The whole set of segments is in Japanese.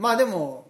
まあでも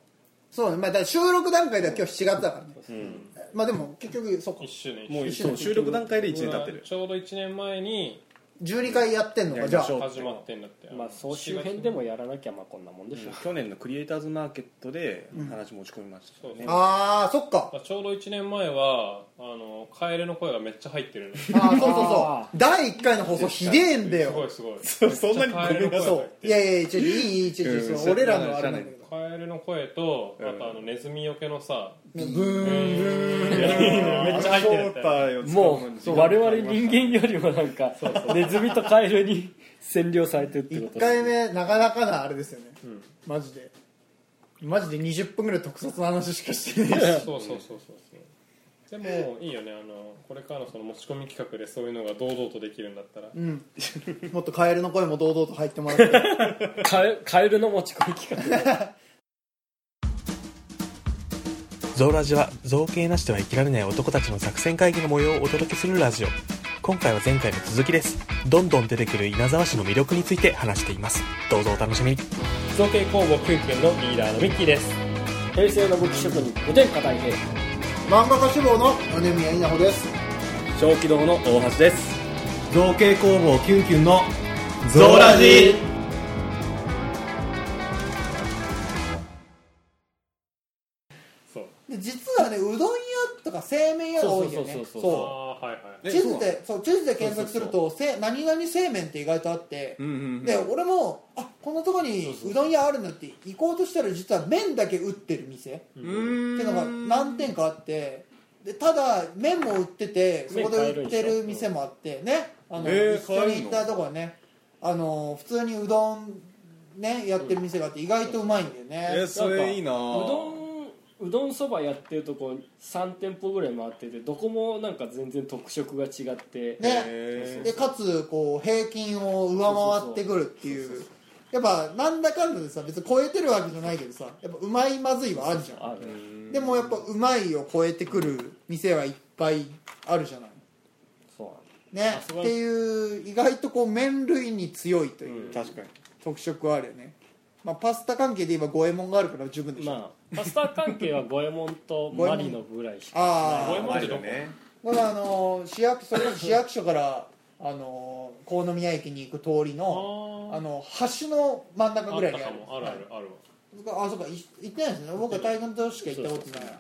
そうね、まあ、だから収録段階では今日7月だからね。うん。まあでも結局そうか1周年もう一収録段階で1年経ってる。ちょうど1年前に12回やってんのかじゃあ。始まってんだって。まあ総集編でもやらなきゃまあこんなもんでしょう、去年のクリエイターズマーケットで話持ち込みましたよね、ああそっか。ちょうど1年前はあのカエルの声がめっちゃ入ってるああそうそうそあう第1回の放送ひでえんだよ。ごいすごいそそんなにめっちゃカエルの声がそう。入っていやいやいやちょいいいいいいちょいちょい。うん。それ俺らのあれなんだけど。カエルの声とあうん。とあのネズミよけのさブーン。ブーン。めっちゃ入ってるもう我々人間よりもなんかネズミとカエルに占領されてるってこと1回目なかなかなあれですよね。マジで。マジで20分ぐらい特撮の話しかしてないし。そうそうそうそうそう。でもいいよねあのこれからのその持ち込み企画でそういうのが堂々とできるんだったら。うん。もっとカエルの声も堂々と入ってもらって。カエカエルの持ち込み企画 ゾウラジは造形なしでは生きられない男たちの作戦会議の模様をお届けするラジオ。今回は前回の続きです。どんどん出てくる稲沢市の魅力について話しています。どうぞお楽しみに。造形工房キュンキュンのリーダーのミッキーです。平成の武器職人お天下大平。漫画家志望の米宮稲穂です。小気道の大橋です。造形工房キュンキュンのゾウラジ。そ製麺屋が多いんだよね。そう地図でそう。地図で検索するとせ何々製麺って意外とあって。うんうんで俺もあこんなとこにうどん屋あるんだって行こうとしたら実は麺だけ売ってる店。ってうん。うんいうのが何店かあって。でただ麺も売っててそこで売ってる店もあって。ね。あの、えー一緒に行ったとこはね。あの普通にうどんねやってる店があって意外とうまいんだよね、えそれいいなうどんうどんそばやってるとこ3店舗ぐらい回っててどこもなんか全然特色が違って。ね。へでかつこう平均を上回ってくるっていう。やっぱなんだかんだでさ別に超えてるわけじゃないけどさやっぱうまいまずいはあるじゃん。ある。ーでもやっぱうまいを超えてくる店はいっぱいあるじゃない。そうね。っていう意外とこう麺類に強いという確かに。特色はあるよね、まあ、パスタ関係で言えば五右衛門があるから十分でしょ、まあパスタ関係は五右衛門とマリノぐらいしかああ五右衛門あるよねだからあの市役それこそ市役所からあの河宮駅に行く通りのああの橋の真ん中あぐらいにあるったかも。あるあるある。あそうかい行ってないですね。僕は大群としか行ったことない。な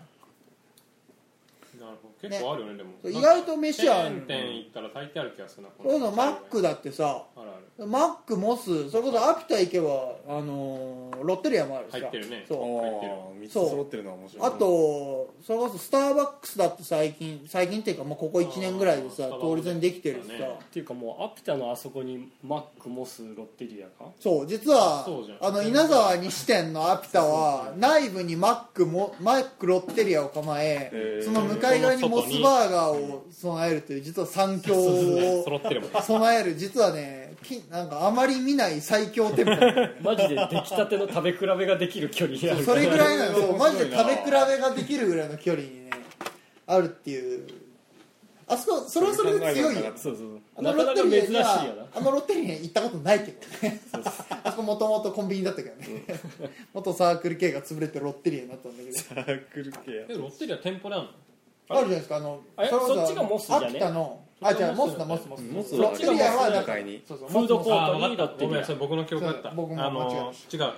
るほど。結構あるよねでも。そう意外と飯はチェーン店行ったら大抵ある気がするなこそういうのマックだってさあるある。マックモスそれこそアピタ行けばあのーロッテリアもあるしさ。入ってるね。そう。ああ3つ揃ってるのは面白い。あとそれこそスターバックスだって最近最近っていうか、まあ、ここ1年ぐらいでさあー通り沿いにできてるしさ、ね。っていうかもうアピタのあそこにマックモスロッテリアか？そう。実はそうじゃん。あの稲沢西店のアピタは内部にマックもマックロッテリアを構えへー。その向かい側にモスバーガーを備えるという実は三強を揃ってるもん備える実はねきなんかあまり見ない最強店舗。マジで出来たての食べ比べができる距離にある。それぐらいなのそうマジで食べ比べができるぐらいの距離にねあるっていう。あそこそれはそれで強いよ。そうそうあなかなか珍しいよな。あのロッテリア行ったことないけどね。あそこもともとコンビニだったけどね。元サークル系が潰れてロッテリアになったんだけど。サークル系。えロッテリア店舗であんの？あるじゃないですかあのあれ？そっちがモスじゃね？アピタのあじゃあモスだモスモス。モスロッテリアはなんか向かいにそうそうフードコートあ分かった。にロッテリアごめんそれ僕の記憶だった。僕もあ間違えのま違う。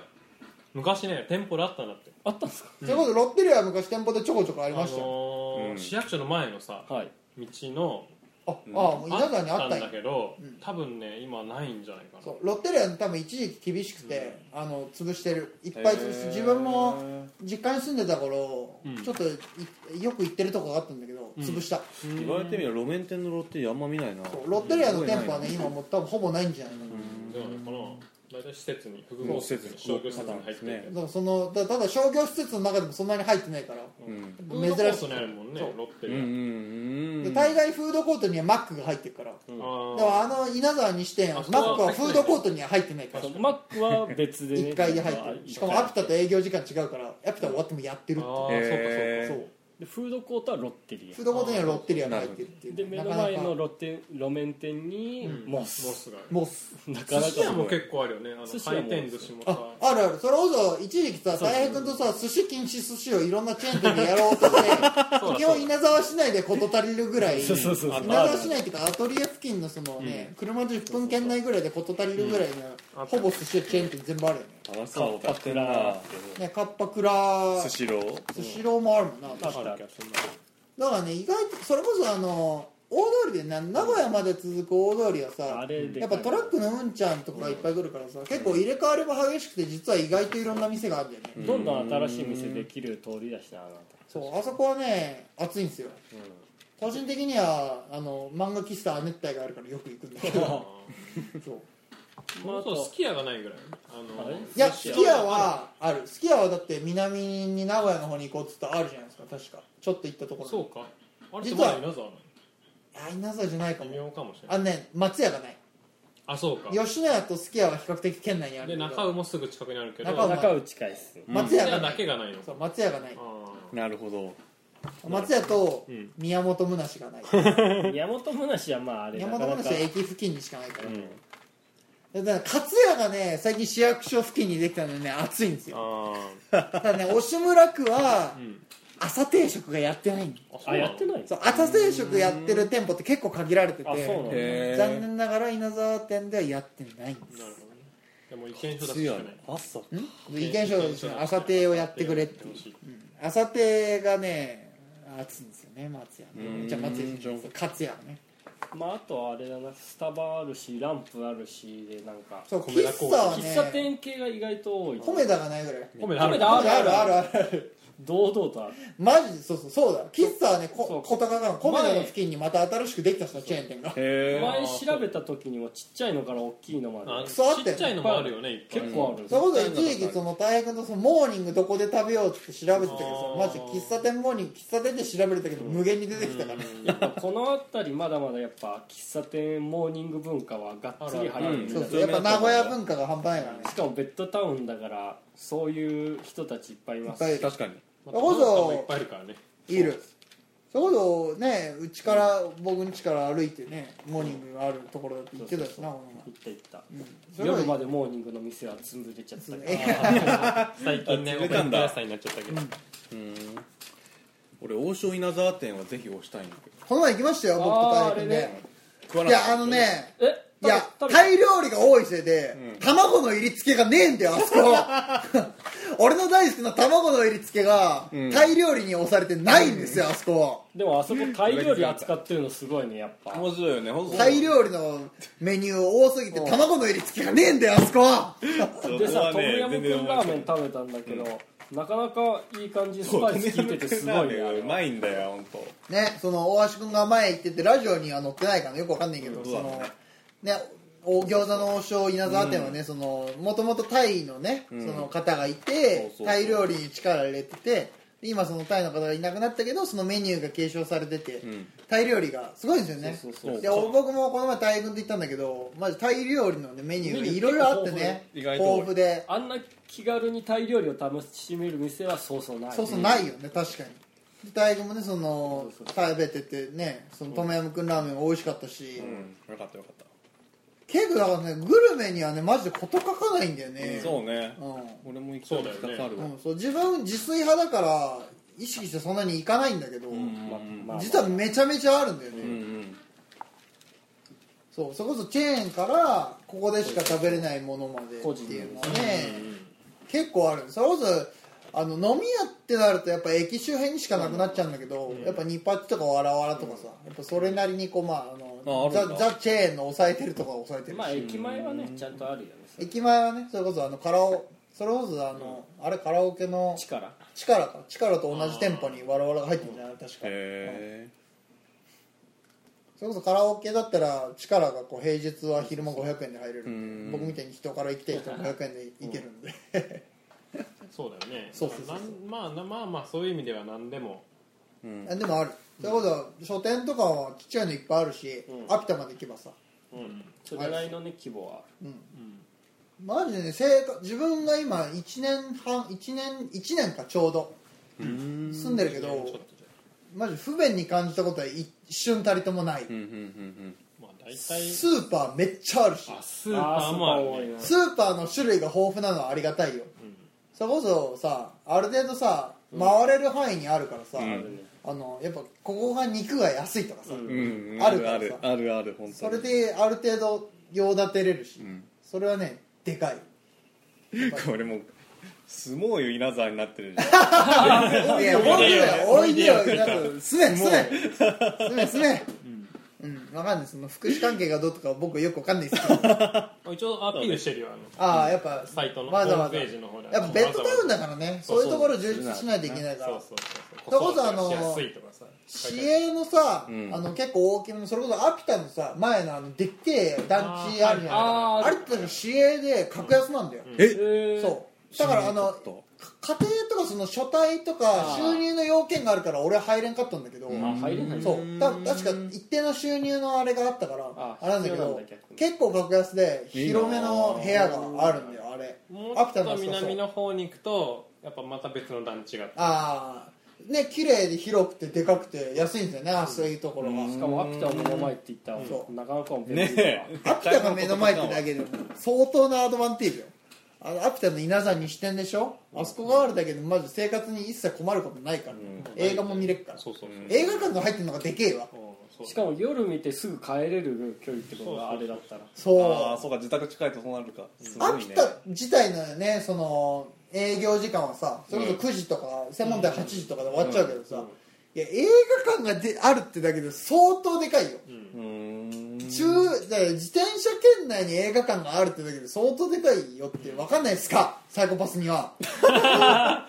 昔ね店舗であったんだって。あったんですか？それこそロッテリアは昔店舗でちょこちょこありあましたよ。のーうん。市役所の前のさはい。道のああもう稲沢にああったんだけどうん。多分ね今ないんじゃないかな。そうロッテリア多分一時期厳しくて、あの潰してる。いっぱい潰して自分も実家に住んでた頃、うん。ちょっといよく行ってるとこがあったんだけどうん。潰した、言われてみれば路面店のロッテリアあんま見ないな。ロッテリアの店舗はね今もう多分ほぼないんじゃないかな、でもねこの大体施設に複合施設に商業施設に入っててだからそのだただ商業施設の中でもそんなに入ってないからうん。フードコートにあるもんねそう。ロッテリアうんうんうん。で大概フードコートにはマックが入ってるから、あでーもあの稲沢にしてマックはフードコートには入ってないから。そうマックは別でね。1階で入ってる。しかもアピタと営業時間違うからアピタ終わってもやってるって。いうあーへー。そうでフードコートはロッテリフードコートにはロッテリアが入ってるっていうアで目のなか。なか前のロッテ路面店にうん。モス、モスが。モス。なかなか。寿司屋も結構あるよね。あの寿司屋も。回転寿司もあさ。あるある。それこそ一時期さ大平君とさ寿司禁止寿司をいろんなチェーン店でやろうとして基本稲沢市内で事足りるぐらいそうそうそうそう。稲沢市内っていうかアトリエ付近のそのね、車で10分圏内ぐらいで事足りるぐらいの、ほぼ寿司チェーン店全部あるよね。楽しカッパクラ。ーって。ねカッパクラ。スシロー。スシローもあるもんなあ確か。だからね意外とそれこそあの大通りでな名古屋まで続く大通りはさやっぱトラックのうんちゃんとかがいっぱい来るからさ、結構入れ替わりも激しくて実は意外といろんな店があるんだよね、どんどん新しい店できる通りだしなそうあそこはね暑いんですよ。個人的にはあの漫画喫茶亜熱帯があるからよく行くんだけど。そうまあ、そうすき家がないぐらい。あのいやすき家はある。すき家はだって南に名古屋の方に行こうっつったらあるじゃないですか。確か。ちょっと行ったところに。そうか。あれあ稲沢じゃないか微も妙かもしれない。あのね松屋がない。あそうか。吉野家とすき家は比較的県内にあるで中尾もすぐ近くにあるけど。中尾中いっす。松屋が屋だないけがないのそう松屋がない。あなるほど。松屋とうん。宮本むなしがない。宮本むなしはまああれ宮なかなか本むなしは駅付近にしかないから、うんだから勝屋がね最近市役所付近にできたのでね暑いんですよ。あただね押村区は朝定食がやってないんあやってないそう朝定食やってる店舗って結構限られててあそうなんだへー残念ながら稲沢店ではやってないんです。なるほど。ねでも意見書出すし強いかない。朝ん？意見書ですね朝定をやってくれっていう。朝定がね暑いんですよね松屋ね。じゃあ松屋じゃない勝屋はねまああとはあれだなスタバあるしランプあるしでなんか。そう米田喫茶はね喫茶店系が意外と多い。米田がないぐらい。米米田ある。あるあるあるある堂々とある。マジでそうそうそうだ。喫茶はねそう。こ小高が米田の付近にまた新しくできたさチェーン店が。へ前調べた時にもちっちゃいのから大きいのまで。あクソあってちっちゃいのもあるよねいっぱい結構ある。それこそ一時期その大学のそのモーニングどこで食べようって調べてたけどマジで喫茶店モーニング喫茶店で調べれたけど無限に出てきたから。やっぱこの辺りまだまだやっぱ喫茶店モーニング文化はがっつり入ってるんだそうそう。やっぱ名古屋文化が半端ないからね。しかもベッドタウンだからそういう人たちいっぱいいます。いっぱい確かに。まそれこそもいっぱいいるからね。いる。それこそねうちから僕ん家から歩いてねモーニングがあるところだって言ってたしな行った行った。それは夜までモーニングの店は潰れちゃったけどえ最近ねおあ潰れたんだ弁当屋さんになっちゃったけど。うん。俺王将稲沢店はぜひ推したいんだけこの前行きましたよ僕と大学で、あーあれね。ど食わなかったいやあのねえいやタイ料理が多いせいで、うん。卵の入り付けがねえんだよあそこ。俺の大好きな卵の入り付けが、うん。タイ料理に押されてないんですよ、あそこ。でもあそこタイ料理扱ってるのすごいねやっぱ。面白いよねほんと。タイ料理のメニュー多すぎて卵の入り付けがねえんだよあそこ。は でさトムヤムクンラーメン食べたんだけど、なかなかいい感じにスパイス効いててすごいねうまいんだよ本当。ねその大橋君が前言っててラジオには載ってないからよくわかんないけど、うんそのねお餃子の王将稲沢店はね、そのもともとタイのね、うん。その方がいてタイ料理に力入れててで今そのタイの方がいなくなったけどそのメニューが継承されてて、うん。タイ料理がすごいんですよね。で僕もこの前タイ軍と行ったんだけどまずタイ料理の、ね、メニューがいろいろあってね豊富であんな気軽にタイ料理を楽しめる店はそうそうないそうそうないよね確かに。で大軍もねその食べててねそのトムヤムクンラーメンも美味しかったし、うん。よかったよかった結構だからねグルメにはねマジで事書かないんだよね。そうね。うん。俺も行きたいそうだよね。かかるわうん、そう自分自炊派だから意識してそんなに行かないんだけど、実はめちゃめちゃあるんだよね、うんうん。そうそれこそチェーンからここでしか食べれないものまでっていうのはね結構ある。それこそあの飲み屋ってなるとやっぱ駅周辺にしかなくなっちゃうんだけど、やっぱニッパチとかわらわらとかさ、やっぱそれなりにこうまああのザザ・チェーンの抑えてるとかは抑えてるし、まあ駅前はねちゃんとあるよね。駅前はねそれこそあのカラオそれこそあの、あれカラオケの力。力か。力と同じ店舗にわらわらが入ってるんじゃない確か。へそれこそカラオケだったら力がこう平日は昼間500円で入れるう。んん。で僕みたいに人から行きたい人は500円で行けるんでそうだよね。そうそうそう。なんまあなまあまあそういう意味では何でも。えうん。あでもある。それこそ書店とかはちっちゃいのいっぱいあるし、うん。アピタまで行けばさ。うん。それなりのね規模は。うん。マジでね生活自分が今1年半1年1年かちょうどうん。住んでるけどちょっとじマジ不便に感じたことは一瞬たりともない、うんうんうんまあ大体。スーパーめっちゃあるし。あスーパーもあるね。スーパーの種類が豊富なのはありがたいよ、それこそさある程度さ回れる範囲にあるからさ、ん。あのやっぱここが肉が安いとかさ、うん。うん。あるからさあるあるある本当それである程度用立てれるし、ん。それはねでかい。これもう相撲湯稲沢になってるじゃん。いや本当だよおいでよなんかすねすねすね。すねうん。分かんないその福祉関係がどうとか僕よく分かんないですけど一応アピールしてるよあのああやっぱサイトのわざわざ。ホームページの方で。やっぱベッドタウンだからね。そういうところ充実しないといけないから。そうそうそうそれこそあの市営のさ、ん。あの結構大きめのそれこそアピタのさ前のあのでっけえ団地あるじゃないあれって市営で格安なんだよ、え？そうだからあのか家庭とかその書体とか収入の要件があるから俺は入れんかったんだけど、あ入れないそう。た確か一定の収入のあれがあったからああれなんだけど結構格安で広めの部屋があるんだよあれ。もアピタっとの南の方に行くとやっぱまた別の団地があって。ああね綺麗で広くてでかくて安いんですよねあそういうところが。しかもアピタの目の前って言ったらそう。なかなかもねえ。アピタが目の前ってだけでも相当なアドバンテージよあのアピタの稲沢西店でしょ？あそこがあるだけでまず生活に一切困ることないから、映画も見れるから。そうそう。そう映画館が入ってるのがでけえわ。しかも夜見てすぐ帰れる距離ってことがあれだったら。そう。ああそうか自宅近いとそうなるか。すごいね。アピタ自体のね。その営業時間はさそれこそ9時とか専門店8時とかで終わっちゃうけどさ、いや映画館がであるってだけで相当でかいよ、うーん中だ自転車圏内に映画館があるってだけで相当でかいよって分かんないですか？サイコパスには。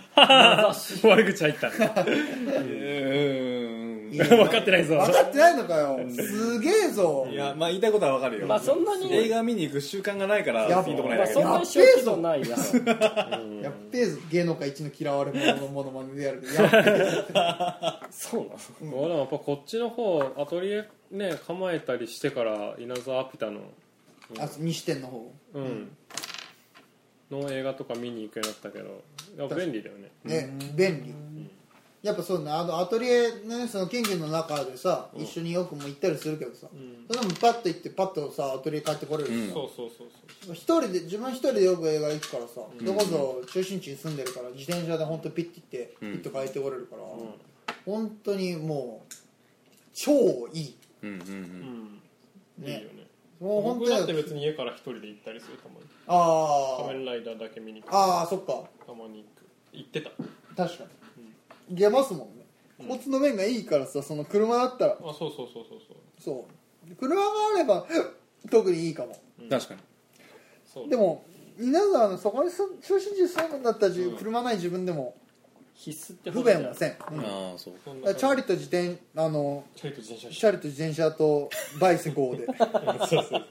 悪口入った。うー。ん分かってないぞ。分かってないのかよ。すげえぞ。いやまあ言いたいことはわかるよ。まあそんなに映画見に行く習慣がないからやっぱピンとこないまあそんだけどなに小規模な。い ややっべえぞ。芸能界一の嫌われ者のものまねでやる。けそうなの。俺はやっぱこっちの方アトリエね構えたりしてから稲沢アピタのあ西店の方。うん、の映画とか見に行くようになったけど便利だよね。ね便利やっぱそうねあのアトリエねその県議の中でさ一緒によくも行ったりするけどさそれでもパッと行ってパッとさアトリエ帰ってこれるしさそうそうそうそう。一人で自分一人でよく映画行くからさそれこそ中心地に住んでるから自転車で本当ピッて行ってピッと帰ってこれるから本当にもう超いい。うんうんうん。うん。いいよね。もう本僕だって別に家から一人で行ったりするたまにあ仮面ライダーだけ見に行くあああそっか。たまに行く。行ってた。確かに行けますもんね。交通の便がいいからさその車だったら。あそうそうそうそうそう。そう。車があれば 特にいいかも。確かに。そう。でも皆さんそこに住ん中心地に住むんだったら、じ車ない自分でも必須って不ほどじゃ便はせん、うん。ああそう。そんならチャリと自転あのチャリと自転車チャリと自転車とバイセコーで。そうそう。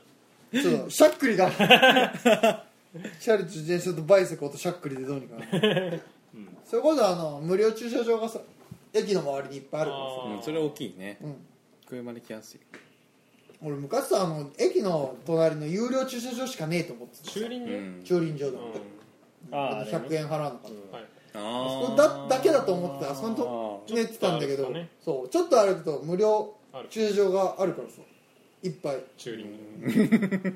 そう。しゃっくりが。チャリと自転車とバイセコーとしゃっくりでどうにかなる、それこそあの無料駐車場がさ駅の周りにいっぱいあるからさ。うんそれは大きいね。うん。車で来やすい。俺昔さあの駅の隣の有料駐車場しかねえと思ってた。駐輪場？うん。駐輪場だうって、あああれね。100円払うのかああそこだだけだと思ってた。あそこにとねってたんだけど、ちょっと歩くとね。そう。ちょっと歩くと無料ある駐車場があるからさ。いっぱい。駐輪場。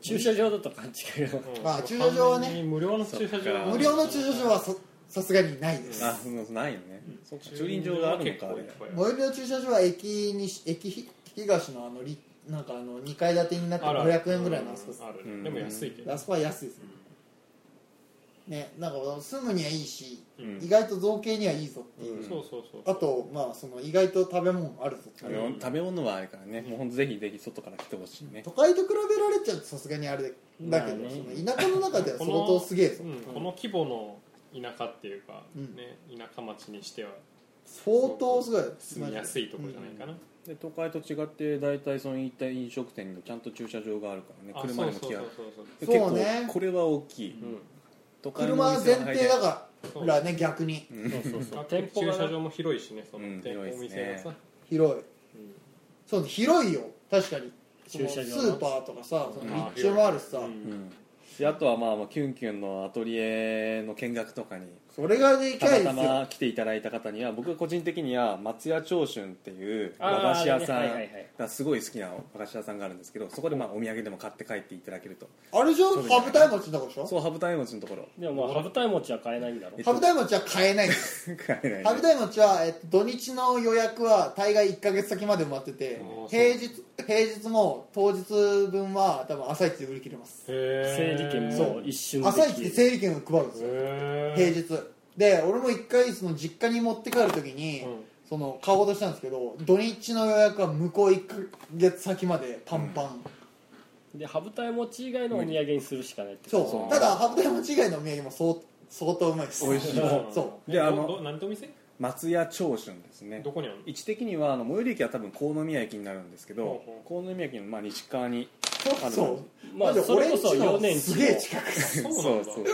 駐車場だと勘違いがうん。まあ駐車場はね。完全に無料の駐車場無料の駐車場はささすがにないです。あないよね。そうか駐輪場があるのかあれ。無料駐車場は駅に駅ひ東のあのりなんかあの2階建てになってある500円ぐらいのあそこです。ある。うん。でも安いけど。あそこは安いですね。なんか住むにはいいし、うん。意外と造形にはいいぞっていう、そうそうそう。あとまあその意外と食べ物あるぞ食べ物食べ物はあれからね。もうほんとぜひぜひ外から来てほしいね。都会と比べられちゃうとさすがにあれだけど、その田舎の中では相当すげえぞ、うん。この規模の田舎っていうか、うん。ね、田舎町にしては相当すごい。住みやすいところじゃないかな、で都会と違って大体そのいった飲食店にちゃんと駐車場があるからね。あ車でも来やそうね結構これは大きい、都会の車前提だからね逆に。そうそうそう。店舗が駐車場も広いしねそのうん店舗お店がさ、広い、そうね広いよ。確かに。ス駐車場ーパーとかさそのあ立地もあるしさ、うんあとはまあキュンキュンのアトリエの見学とかにそれがでたまたかいですよ。ま来ていただいた方には僕が個人的には松屋長春っていう和菓子屋さんがすごい好きな和菓子屋さんがあるんですけどそこでまあお土産でも買って帰っていただけると。あれじゃん羽二重餅のとこでしょ？そう羽二重餅のところ。でもまあ羽二重餅は買えないんだろえ羽二重餅は買えないんです 買えないね羽二重餅は、えっと、土日の予約は大概1か月先まで埋まってて平日平日も当日分は多分朝一で売り切れます。へ整理券そう。も一瞬で朝一で整理券を配るんですよ。へ平日で俺も一回その実家に持って帰る時に、うん。その買おうとしたんですけど土日の予約は向こう1か月先までパンパン、で羽二重餅以外のお土産にするしかないってそう。そう。ただ羽二重餅以外のお土産も相相当うまいです。美味しい。そう。であのどどなんてお店？松屋長春ですね。どこにあるの？位置的にはあの最寄り駅は多分河宮駅になるんですけどほうほ河宮駅のまあ西側にあるそう。まあマジでそれこそ俺んちの4年すげえ近く そうなんだそうそう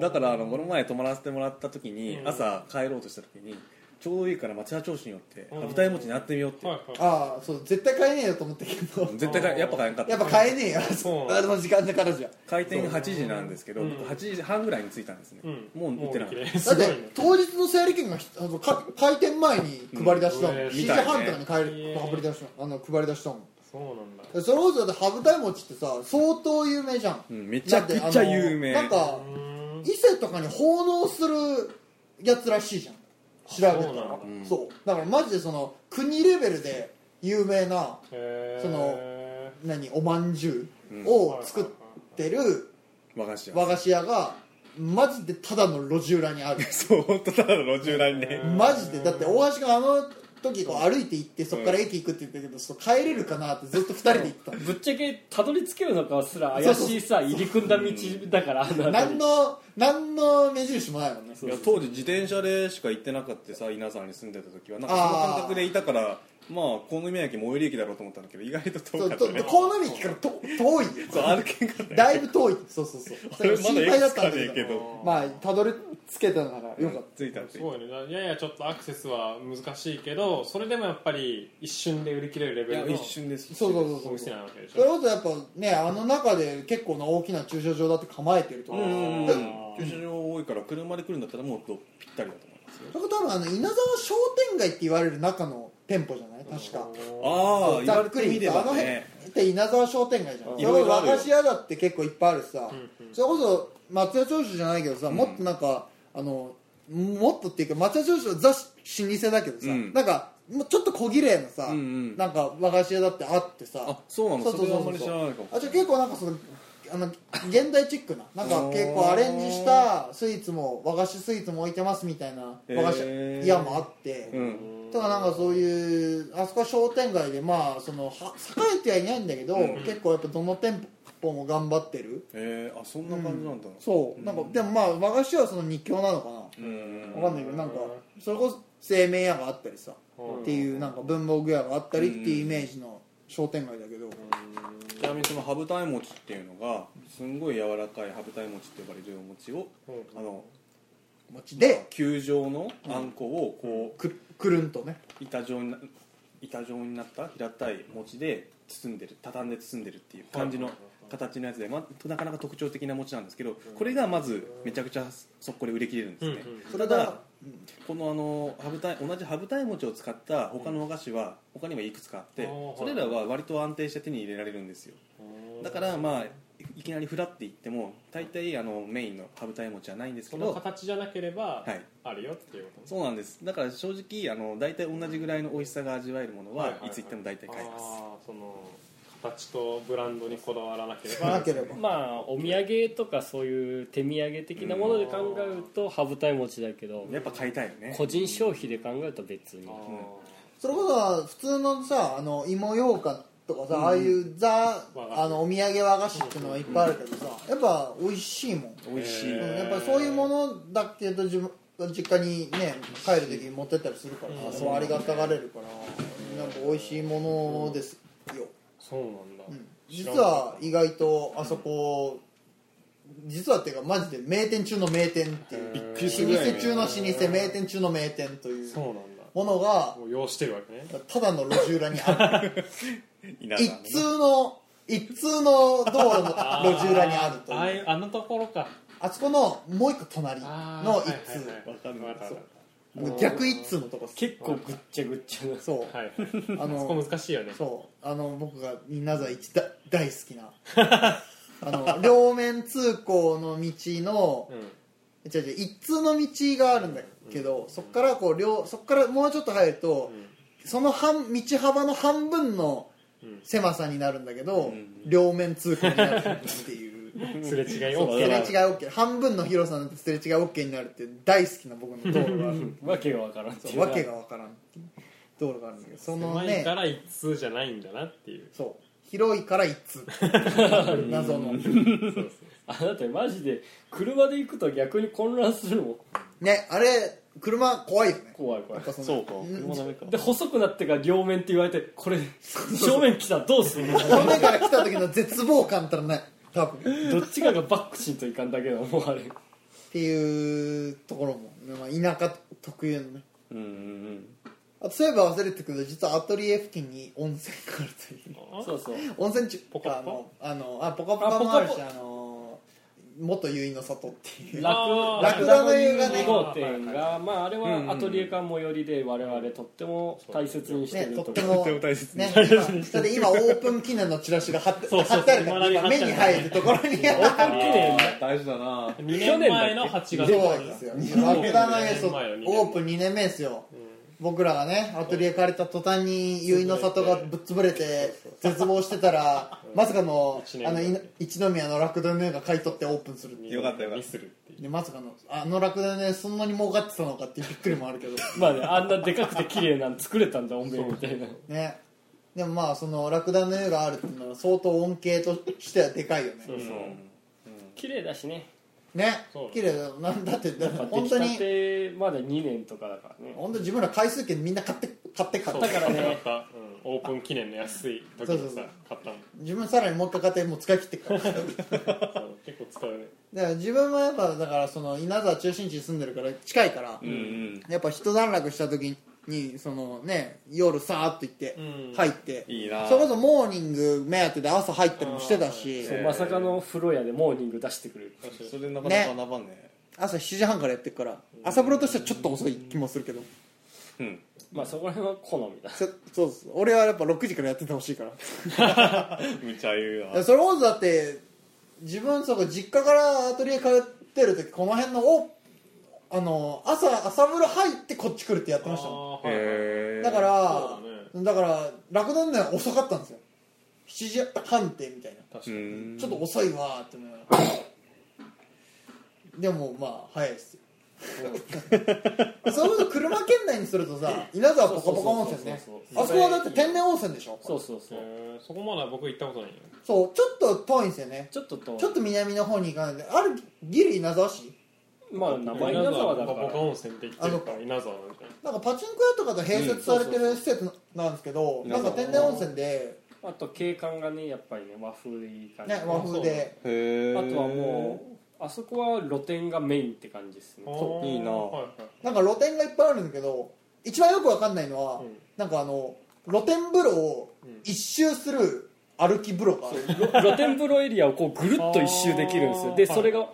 だからあのこの前泊まらせてもらった時にうん。朝帰ろうとした時にちょうどいいから松屋長春寄ってうん。羽二重餅になってみようってああそう絶対買えねえよと思ったけど絶対やっぱ買えんかった。やっぱ買えねえよ。そうあの時間だからじゃ開店8時なんですけど、うん。僕8時半ぐらいに着いたんですね、うん。もう売ってなかったもう売り切れだって当日の整理券がひあのか開店前に配り出したもん、うん。7時半とかに配り出したあの配り出したもんそうなんだ。でそれこそだって羽二重餅ってさ相当有名じゃん。うん。めちゃくちゃ有名。なんか伊勢とかに奉納するやつらしいじゃん。調べたら。そうだうんそう。だからマジでその国レベルで有名なへー。その何おまんじゅうを作ってる和菓子屋。和菓子屋がマジでただの路地裏にある。そう本当ただの路地裏にね。マジで。だって大橋君あの時こう歩いて行ってそこから駅行くって言ったけどそう帰れるかなってずっと二人で行ったの。ぶっちゃけたどり着けるのかすら怪しいさ入り組んだ道だから何り。の何の目印もないもんね。いや当時自転車でしか行ってなかったさ稲沢に住んでた時は。なんかその感覚でいたからまあ河宮駅最寄り駅だろうと思ったんだけど意外とそうと遠かったね。河野駅からと遠い。よそう歩けんかったね。だいぶ遠い。そうそうそう。あれまだ心配だったんだ駅しかねえけけど。どまあたどり着けたならよかっ着いたってすごいね。ややちょっとアクセスは難しいけどそれでもやっぱり一瞬で売り切れるレいやベルの一瞬です。たそうそうそう。そうそなわけでしれょこそやっぱねあの中で結構な大きな駐車場だって構えてるとうん思う。うん。うんだ駐車場多いから車で来るんだったらもっとぴったりだと思いますよ。から多分あの稲沢商店街って言われる中の店舗じゃない？確か。ああざっくりてみれば言あの辺ねって稲沢商店街じゃん、和菓子屋だって結構いっぱいあるしさ、それこそ松屋長州じゃないけどさ、もっとなんかあのもっとっていうか松屋長州はザ老舗だけどさ、うん。なんかもうちょっと小綺麗なさ、なんか和菓子屋だってあってさ。あそうなの？そうそうそうそう。あんまり知らないかも。あじゃあ結構なんかそのあの現代チックな。なんか結構アレンジしたスイーツも和菓子スイーツも置いてますみたいな和菓子屋もあって、うん。とかなんかそういうあそこは商店街でまあそのは栄えてはいないんだけど、うん。結構やっぱどの店舗も頑張ってる。えー、あそんな感じなんだ。そう。なんかでもまあ和菓子はその日教なのかな。うん。わかんないけどなんかそれこそ製麺屋があったりさっていうなんか文房具屋があったりっていうイメージの商店街だけどちなみにその羽二重餅っていうのがすんごい柔らかい羽二重餅って呼ばれるお餅をあの餅で球状のあんこをこうくくるんとね。板状にな板状になった平たい餅で包んでる畳んで包んでるっていう感じの形のやつで、まあ、なかなか特徴的な餅なんですけどこれがまずめちゃくちゃ速攻で売り切れるんですね、うんうん。ただこのあの羽二重同じ羽二重餅を使った他のお菓子は他にもいくつかあってうん。それらは割と安定して手に入れられるんですよ。だからまあいきなりフラっていっても大体あのメインの羽二重餅はないんですけそのど形じゃなければはい。あるよっていうことそうなんです。だから正直あの大体同じぐらいの美味しさが味わえるものはいはいはい。はいつ行っても大体買えます、あーその形とブランドにこだわらなければなければ。まあお土産とかそういう手土産的なもので考えると羽二重餅だけどやっぱ買いたいよね。個人消費で考えると別に。あそれこそ普通のさあの芋羊羹とかさ、ああいうザあのお土産和菓子っていうのはいっぱいあるけどさやっぱ美味しいもん、美味しい、うん。やっぱそういうものだけど自分実家にね帰る時に持ってったりするからうありがたがれるからなんか美味しいものですよ、そうなんだ、うん。実は意外とあそこ実はっていうかマジで名店中の名店っていう。びっくりするぐらい老舗中の老舗名店中の名店というそうなんだ。ものがもう要してるわけね。ただの路地裏にある。一稲沢のね。通の一通の道路の路地裏にあるという。ああいうあのところか。あそこのもう一個隣あーの一はいはいはい。通。わかんないわかる。わかもう逆一通のとこっす。結構ぐっちゃぐっちゃな。そう。るはいはいああそこの難しいよね。そう。あの僕が稲沢一大大好きなあの 両面通行の道のうん。違う違う一通の道があるんだけど、そこからこう両そこからもうちょっと入ると、その半道幅の半分のうん。狭さになるんだけど、ん。両面通行になるっていう。うん すれ違いすれ OK 違い OK 半分の広さなんてすれ違い OK になるっていう大好きな僕の道路がある。わけがわからんっていう。そうわけがわからんっていう。道路があるんだけどそのね。狭いから一通じゃないんだなっていう。そう。広いから一通。謎の。あなたマジで車で行くと逆に混乱するもん。ねあれ車怖いよね。怖い怖い。やっぱそのそうか。ん。車ダメか。で細くなってから両面って言われてこれ 正面来たらどうするの？正面から来た時の絶望感ったらね多分どっちかがバックしんといかんだけどもうあれ。っていうところも、まあ、田舎特有のね。うんうんうん。あとそういえば忘れてたけど実はアトリエ付近に温泉があるという。そうそう。温泉地ポカポカ？あのあのあポカポカもあるしああの元結の里っていう。ラあー。クラクダの湯がラクダの湯がね2号店が、まあ、あれはアトリエ館最寄りで我々とっても大切にしてねるとことってもとっても大切に。ね今それで今オープン記念のチラシが貼ってそうそう。貼ってあるから目に入るところに。オープン記念。大事だな。2年前の8月そうですよ。ラクダの湯年オープン2年目ですよ僕らがねアトリエ借りた途端に結の里がぶっ潰れて絶望してたらまさかのあのい一宮のラクダの湯が買い取ってオープンするっていう。よかったよかった。ミスるっていうでまさかのあのラクダの湯そんなに儲かってたのかっていうびっくりもあるけど。まあねあんなでかくて綺麗なの作れたんだおめえみたいな。ね。でもまあそのラクダの湯があるっていうのは相当恩恵としてはでかいよね。そうそう。綺麗だしねね。綺麗だよ。なんだってだ本当に。てまだ2年とかだからね。本当自分ら回数券みんな買って買って買ってだからねうん。オープン記念の安い時にさそうそうそう。買ったの。自分さらにもう一回買ってもう使い切ってっから。そう結構使うね。だから自分もやっぱだからその稲沢中心地に住んでるから近いから、うんうん。やっぱ一段落した時にそのね夜さーっと行って、うん。入っていいな。それこそモーニング目当てで朝入ったりもしてたしそう。まさかの風呂屋でモーニング出してくれる。それなかなか学ばんね。朝7時半からやってるから朝風呂としてはちょっと遅い気もするけど。うん。まあそこら辺は好みだ。そそうです俺はやっぱ6時からやっててほしいから。むちゃ言ういやなそれこそだって自分そこ実家からアトリエ通ってる時この辺のおあの朝朝風呂入ってこっち来るってやってましたもん。へえだからだからラクダのね遅かったんですよ。7時半ってみたいな。う確かに。ん。ちょっと遅いわーって思いながら。でもまあ早いですよ。そういうこと車圏内にするとさ稲沢ポカポカ温泉ね。そうそうそうあそこはだって天然温泉でしょ？そうそうそう。えーそこまだ僕行ったことないよ。そうちょっと遠いんですよね。ちょっととちょっと南の方に行かないであるギリ稲沢市まあ名前稲沢だから。温泉って言ってるから稲沢なんじゃないなんかパチンコ屋とかと併設されてる施設なんですけど、うん。なんか天然温泉で、あと景観がねやっぱりね和風でいい感じ。ね、和風で。へえあとはもうあそこは露店がメインって感じですね。いいな。はいはい。なんか露店がいっぱいあるんだけど一番よくわかんないのは、うん。なんかあの露天風呂を一周する歩き風呂がある、露天風呂エリアをこうぐるっと一周できるんですよ。でそれが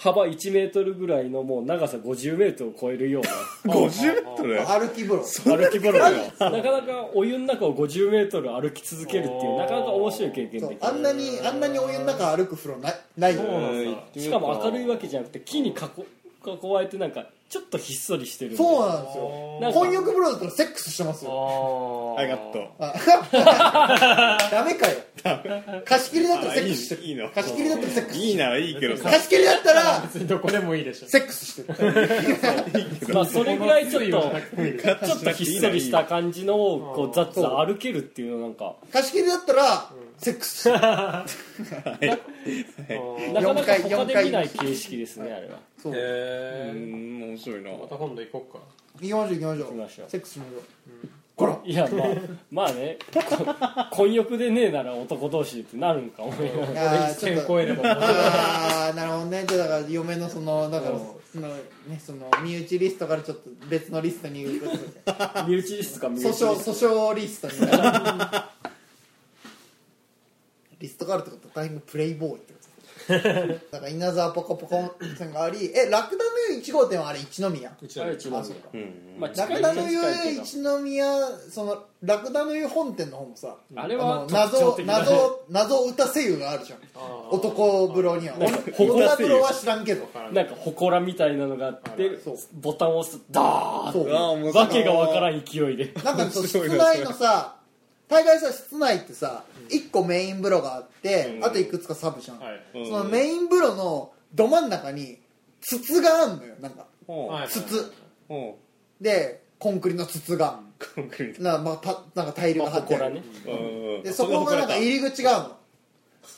幅1メートルぐらいのもう長さ50メートルを超えるような。50メートル？歩き風呂。歩き風呂がなかなかお湯の中を50メートル歩き続けるっていうなかなか面白い経験であんなにあんなにお湯の中歩く風呂ないないよしかも明るいわけじゃなくて木に囲囲われてなんかちょっとひっそりしてるそうなんですよ。なんか混浴風呂だったらセックスしてますよ。あありがとうダメかよ。貸し切りだったらセックスしてる。いいの。貸し切りだったらセックスいいならいいけど。さ貸し切りだったら別にどこでもいいでしょ。セックスしてる。まあそれぐらいちょっとちょっとひっそりした感じのをこうザッザ歩けるっていうのなんか。貸し切りだったらセックス。してるあーなかなか他四回で見ない形式ですねあれは。そう。うへー。ん面白いな。また今度行こうか。行きましょう。行きましょう。行きましょうセックスしましょう。こらいやまあまあね。こ 混浴でねえなら男同士ってなるんか思いながら一ちょっと。線超えればああなるほどね。じゃあだから嫁のそのだからそのねその身内リストからちょっと別のリストに訴 身内リストか身内リス訟ト。訴訟リストに リストがあるってことは大変プレイボーイってこだ から稲沢ポコポコ温泉がありえラクダの湯1号店はあれ一宮うちらあれ一宮あそうかうん。まあラクダの湯一宮そのラクダの湯本店の方もさあれは謎謎謎歌声優があるじゃん。男風呂には。女風呂は知らんけど。なんか祠みたいなのがあってボタンを押すとダーッわけがわからん勢いで。なんか室内のさ大概さ室内ってさ1個メイン風呂があって、うん。あといくつかサブじゃん、はい。うん。そのメイン風呂のど真ん中に筒があんのよなんか。筒。ほでコンクリの筒が。うコンクリートな,、まあ、たなんかタイルが張ってある、祠ね。うんでそこがなんか入り口があるの。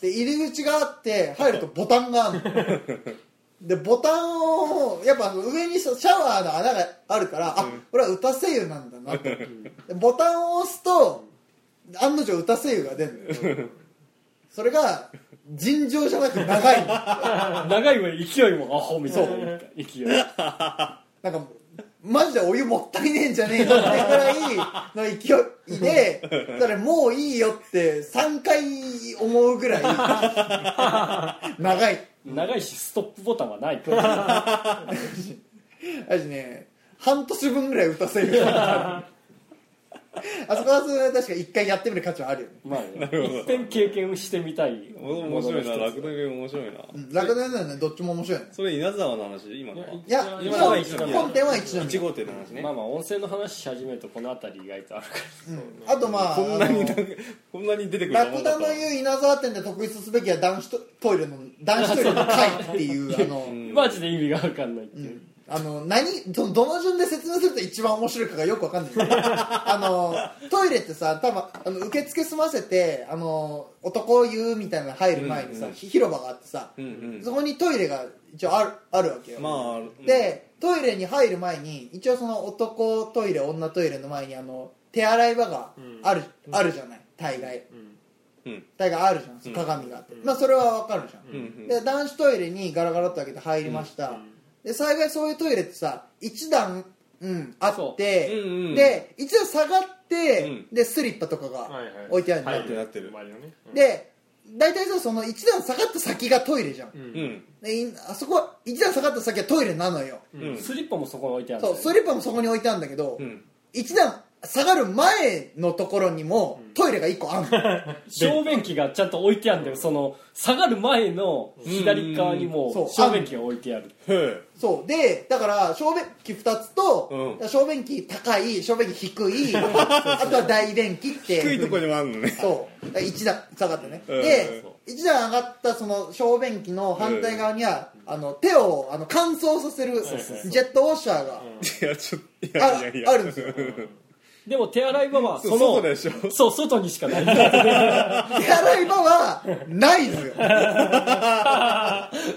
で入り口があって入るとボタンがあるの。でボタンをやっぱ上にさシャワーの穴があるから、あこれは歌声優なんだな ボタンを押すと案の定歌声優が出るのよ。それが尋常じゃなく長いの。長い上に勢いもアホみたいな。勢い。なんかマジでお湯もったいねえんじゃねえのってぐらいの勢いでだからもういいよって3回思うぐらい。長い。長いしストップボタンはない。か らあしね半年分ぐらい歌せるあそこはそれ確か1回やってみる価値はあるよね。まあね。一遍経験してみたい面白いな。ものの一つラクダゲーム面白いなうん楽だよねどっちも面白いよ。ねそれ稲沢の話今のは。いや今本のは一宮本店は一宮1号店の話ね。まあまあ温泉の話し始めるとこの辺り意外とあるかうん。あとまあこんなにあのなんかこんなに出てくるとラクの湯稲沢店で特筆すべきは男子トイレの男子トイレの会っていうあの、マジで意味が分かんないっていう、あの何どどの順で説明すると一番面白いかがよくわかんない。あのトイレってさ多分あの受付済ませてあの男湯みたいなの入る前にさ、うんうん広場があってさ、うんうん。そこにトイレが一応あるあるわけよ、まあでトイレに入る前に一応その男トイレ女トイレの前にあの手洗い場がある,、あるじゃない大概。うん。大概あるじゃん鏡があって、まあそれはわかるじゃん、うん。うん。で男子トイレにガラガラっと開けて入りました、で幸いそういうトイレってさ一段、うん、あって、そう。うんうん。で一段下がって、うん。でスリッパとかがはいはい。置いてあるん、入ってなってる。周りのね。で大体さその一段下がった先がトイレじゃん、うん。うん。でいあそこは一段下がった先はトイレなのよ、うん。スリッパもそこに置いてあるそうスリッパもそこに置いてあるんだけど、うん。一段下がる前のところにもトイレが1個あんの、小便器がちゃんと置いてあるんだよ。その下がる前の左側にもそう小便器が置いてある。へそう。でだから小便器2つと、うん。小便器高い小便器低い あとは大便器ってえ低いとこにもあるのね。そう。だから一段下がってね、うんで一段上がったその小便器の反対側には、あの手をあの乾燥させるジェットウォッシャーがいやちょっといあやいやいや。あるんですよでも手洗い場はそのそうでしょ。そう外にしかない。手洗い場はないのよ。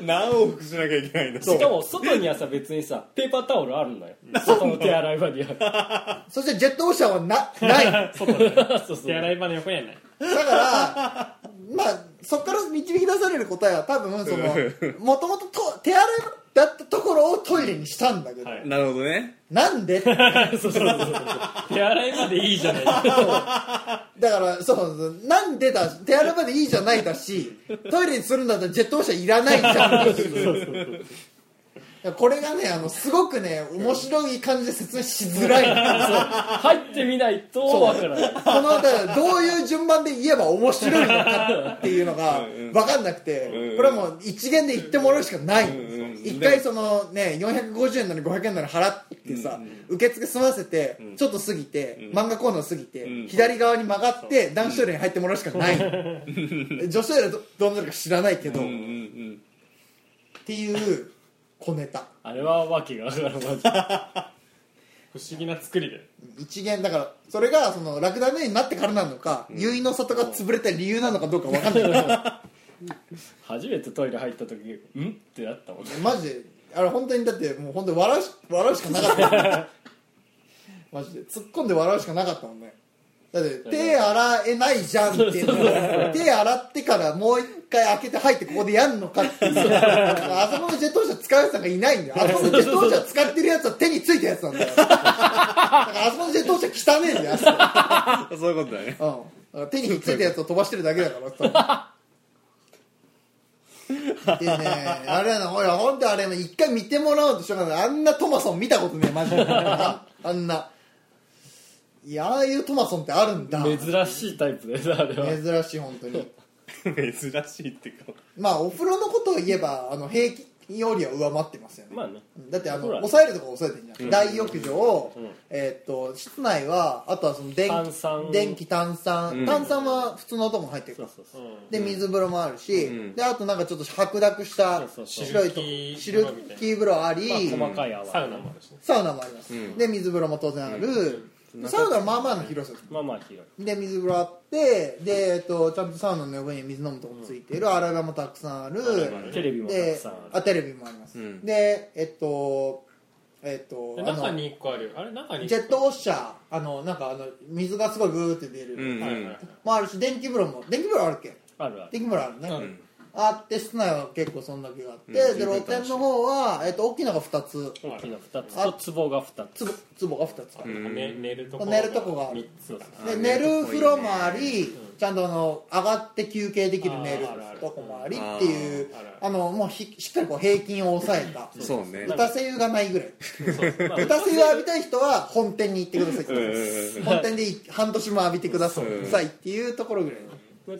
何往復しなきゃいけないんだしかも外にはさ別にさペーパータオルあるのよ。外の手洗い場には。そしてジェットウォッシャーはなない。そうそう。手洗い場の横にはない。だからまあそこから導き出される答えは多分そのもともと手洗い場だったところをトイレにしたんだけど、はい。なるほどね。なんで？そうそうそうそう。手洗い場でいいじゃない。だからそうそうなんでだ？手洗い場でいいじゃないだしトイレにするんだったらジェットウォッシャーいらないじゃん これがねあのすごくね面白い感じで説明しづらい。の入ってみないとわからない。このだからどういう順番で言えば面白いのかっていうのが分かんなくてうん。これはもう一元で言ってもらうしかない。一回そのね450円なり500円なり払ってさ受付済ませてん。ちょっと過ぎてん。漫画コーナー過ぎてうん。左側に曲がって男子トイレに入ってもらうしかない。女子トイレどどうなるか知らないけど。っていう小ネタ。あれはわけがわからんマジで。不思議な作りで。一元だからそれがそのラクダネになってからなのか結衣の里が潰れた理由なのかどうか分かんない。け ど初めてトイレ入った時ん？ってなったもん。ねマジで。あれ本当にだってもう本当に笑うし笑うしかなかった マジで。突っ込んで笑うしかなかったもんねだって手洗えないじゃんっていうのを手洗ってからもう一回開けて入ってここでやんのかっていう。あそこのジェットウォッシャー使うやつなんかいないんだよ。あそこのジェットウォッシャー使ってるやつは手についたやつなんだよ。だからあそこのジェットウォッシャー汚ねえんだよ。あそこそういうことだねうん、手についたやつを飛ばしてるだけだからさ。でねあれやなほらほんとあれ一回見てもらおうとしようがない。あんなトマソン見たことねえマジで。ああんないやああいうトマソンってあるんだ。珍しいタイプだよねあれは。珍しい本当に。珍しいっていうか。まあお風呂のことを言えばあの平均よりは上回ってますよね、まあね。だってあの抑えるとこ抑えてるじゃん、大浴場、うん。えーっと室内はあとはその電炭酸。電気炭酸、うん。炭酸は普通のとこも入ってるから。そうそうそう。で水風呂もあるし、うん。であとなんかちょっと白濁したそうそうそう。白いとシシルルキー風呂あり、まあ細かい泡。サウナもあるしね。サウナもあります、うん。で水風呂も当然ある、うんサウナはまあまあの広さです。まあまあ広い。で水風呂あってで、えっと、ちゃんとサウナの上に水飲むとこもついてる、洗い場もたくさんある、テレビもたでくさんある。あテレビもあります、うん。でえっとえっとあので中に1個あるよ。あれ中にジェットウォッシャー。あのなんかあの水がすごいグーって出る、うんはいはいはい。もあるし電気風呂も電気風呂あるっけ？あるある。電気風呂あるね、うんあって室内は結構そんだけがあって、うんで露天の方は、えっと大きいのが2つ。大きな2つ。と壺が2つ。つぼ壺が2つある、寝るとこ。寝るとこがある。3つであ寝る風呂もあり、んちゃんとあの上がって休憩できる寝るとこもありっていうあるある。あのもうひしっかりこう平均を抑えた。そうね。打たせ湯がないぐらい。まあ打たせ湯浴びたい人は本店に行ってください。本店でい半年も浴びてくださうんいっていうところぐらい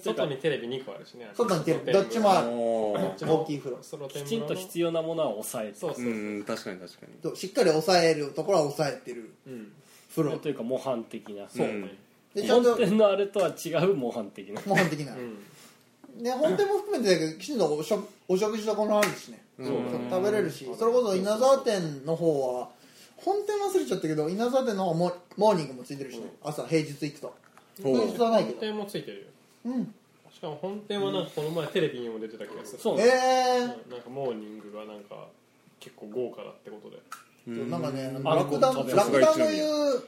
外にテレビ2個あるしね外にテレビ。どっちもある。大きい風呂。きちんと必要なものは抑えて。そうそうう、ん確かに確かに。としっかり抑えるところは抑えてるうん。風呂というか模範的な。そう。うん。でちゃんと本店のあれとは違う模範的な。模範的な。うん。ね本店も含めてだけどきちんとお食お食事ところあるしね。食べれるしそれこそ稲沢店の方は本店忘れちゃったけど稲沢店の方はモモーニングもついてるしね。朝平日行くと。平日はないけど。本店もついてるようん。しかも本店はなんかこの前テレビにも出てた気がする。そうええうんなんかモーニングがなんか結構豪華だってことで。ー、なんかねんラクダあんこラクダの言う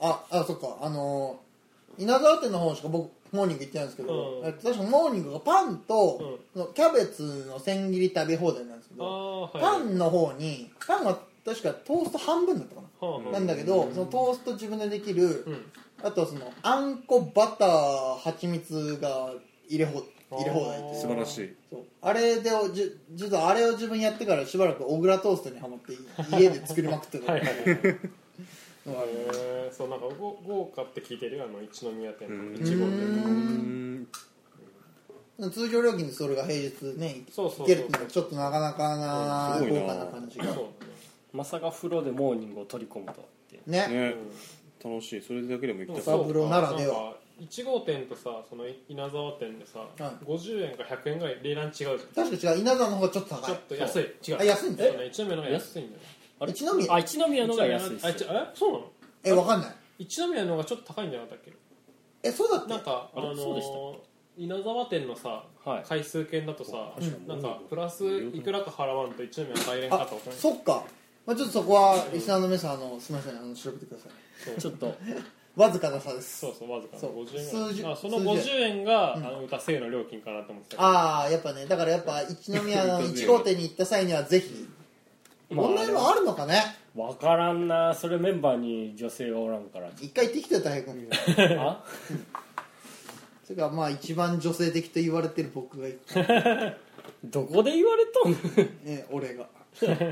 ああそっか。あのー稲沢店の方しか僕モーニング行ってないんですけど、うん。えっと確かモーニングがパンと、のキャベツの千切り食べ放題なんですけあど、あはいパンの方にパンが確かトースト半分だったかな、はあはあ。なんだけどそのトースト自分でできる、うんあとそのあんこバター蜂蜜が入れ放入れ放題っていう。素晴らしい。そう。あれでじゅ実はあれを自分やってからしばらく小倉トーストにはまって家で作りまくってた。はいはいはい。へー。そうなんかご豪華って聞いてるよあの一宮店うんの1号う店うん。通常料金でそれが平日ねそうそうそういけるっていうのはちょっとなかなかなすごいな。豪華な感じが。まさか風呂でモーニングを取り込むとはっていう。ね。ね楽しい。それだけでも行きたい。そう。サブロならでは。なんか1号店とさその稲沢店でさ、はい。50円か100円ぐらい値段違うじゃん。確か違う。稲沢の方がちょっと高い。ちょっと安い。違う。あ安いんだ。そうね一宮の方が安いんだよあれ？一宮？あ一宮のが安いですえ？そうなの？えわかんない。一宮の方がちょっと高いんじゃなかったっけえそうだっけ？なんかあのあれそうでしたー稲沢店のさ、はい。回数券だとさ、うんなんかプラスいくらか払わんと一宮入れんかあったことないそっか、まあ、ちょっとそこはリスナーの皆さんあのすみません。あの調べてくださいちょっと。わずかな差です。そうそうわずかな。そう。50円。数十ぐらいあその数十。50円が、うん。あの歌声の料金かなと思ってああやっぱねだからやっぱ一宮の1号店に行った際にはぜひ。まあオンラインもあるのかね？分からんなそれメンバーに女性がおらんから。一回行ってきてたよ君 あ？それからまあ一番女性的と言われてる僕が言った、どこで言われとん？の ね、俺が。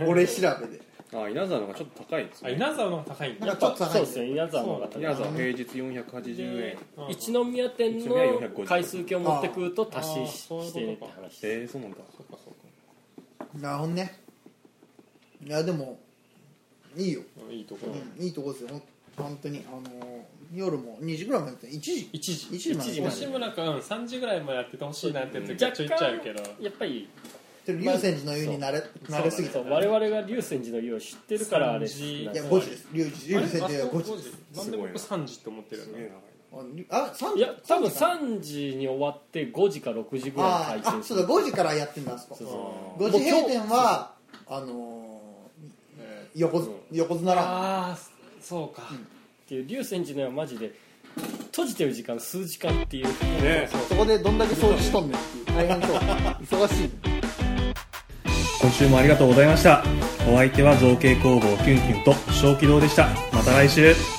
俺調べであ稲沢の方がちょっと高いですあね稲沢の方が高い。んだなんかちょっそうですね稲沢の方が高い。稲沢平日480円。うん。一宮店一宮の450回数券を持ってくると足あーしそういうことかしてねって話。えー、そうなんだ。そっかそっか。なるほどね。いやでもいいよ、うんいいところ、うん、いいとこですよ。ほん本当に。あのー夜も2時ぐらいまでやって1時？1時。1時まで。一時まで。吉村君3時ぐらいまでやっててほしいなって時はちょいちょいあるけど。やっぱりでも龍泉寺の湯に慣れ慣れすぎた。そう我々が龍泉寺の湯を知ってるからあれ3時いやなんか5時です。龍龍泉寺はあれ5時です。な。んで僕3時って思ってるすげえの長いああ三いや多分三3時に終わって5時か6時ぐらい開店する。そうだ5時からやってんだあそこ。そうそう。5時閉店はあのー横綱横綱ランああそうか、っていう龍泉寺の湯はマジで閉じてる時間数時間っていう。ねそこでどんだけ掃除しとんねんっていう。大変そう。忙しい今週もありがとうございました。お相手は造形工房キュンキュンと小気道でした。また来週。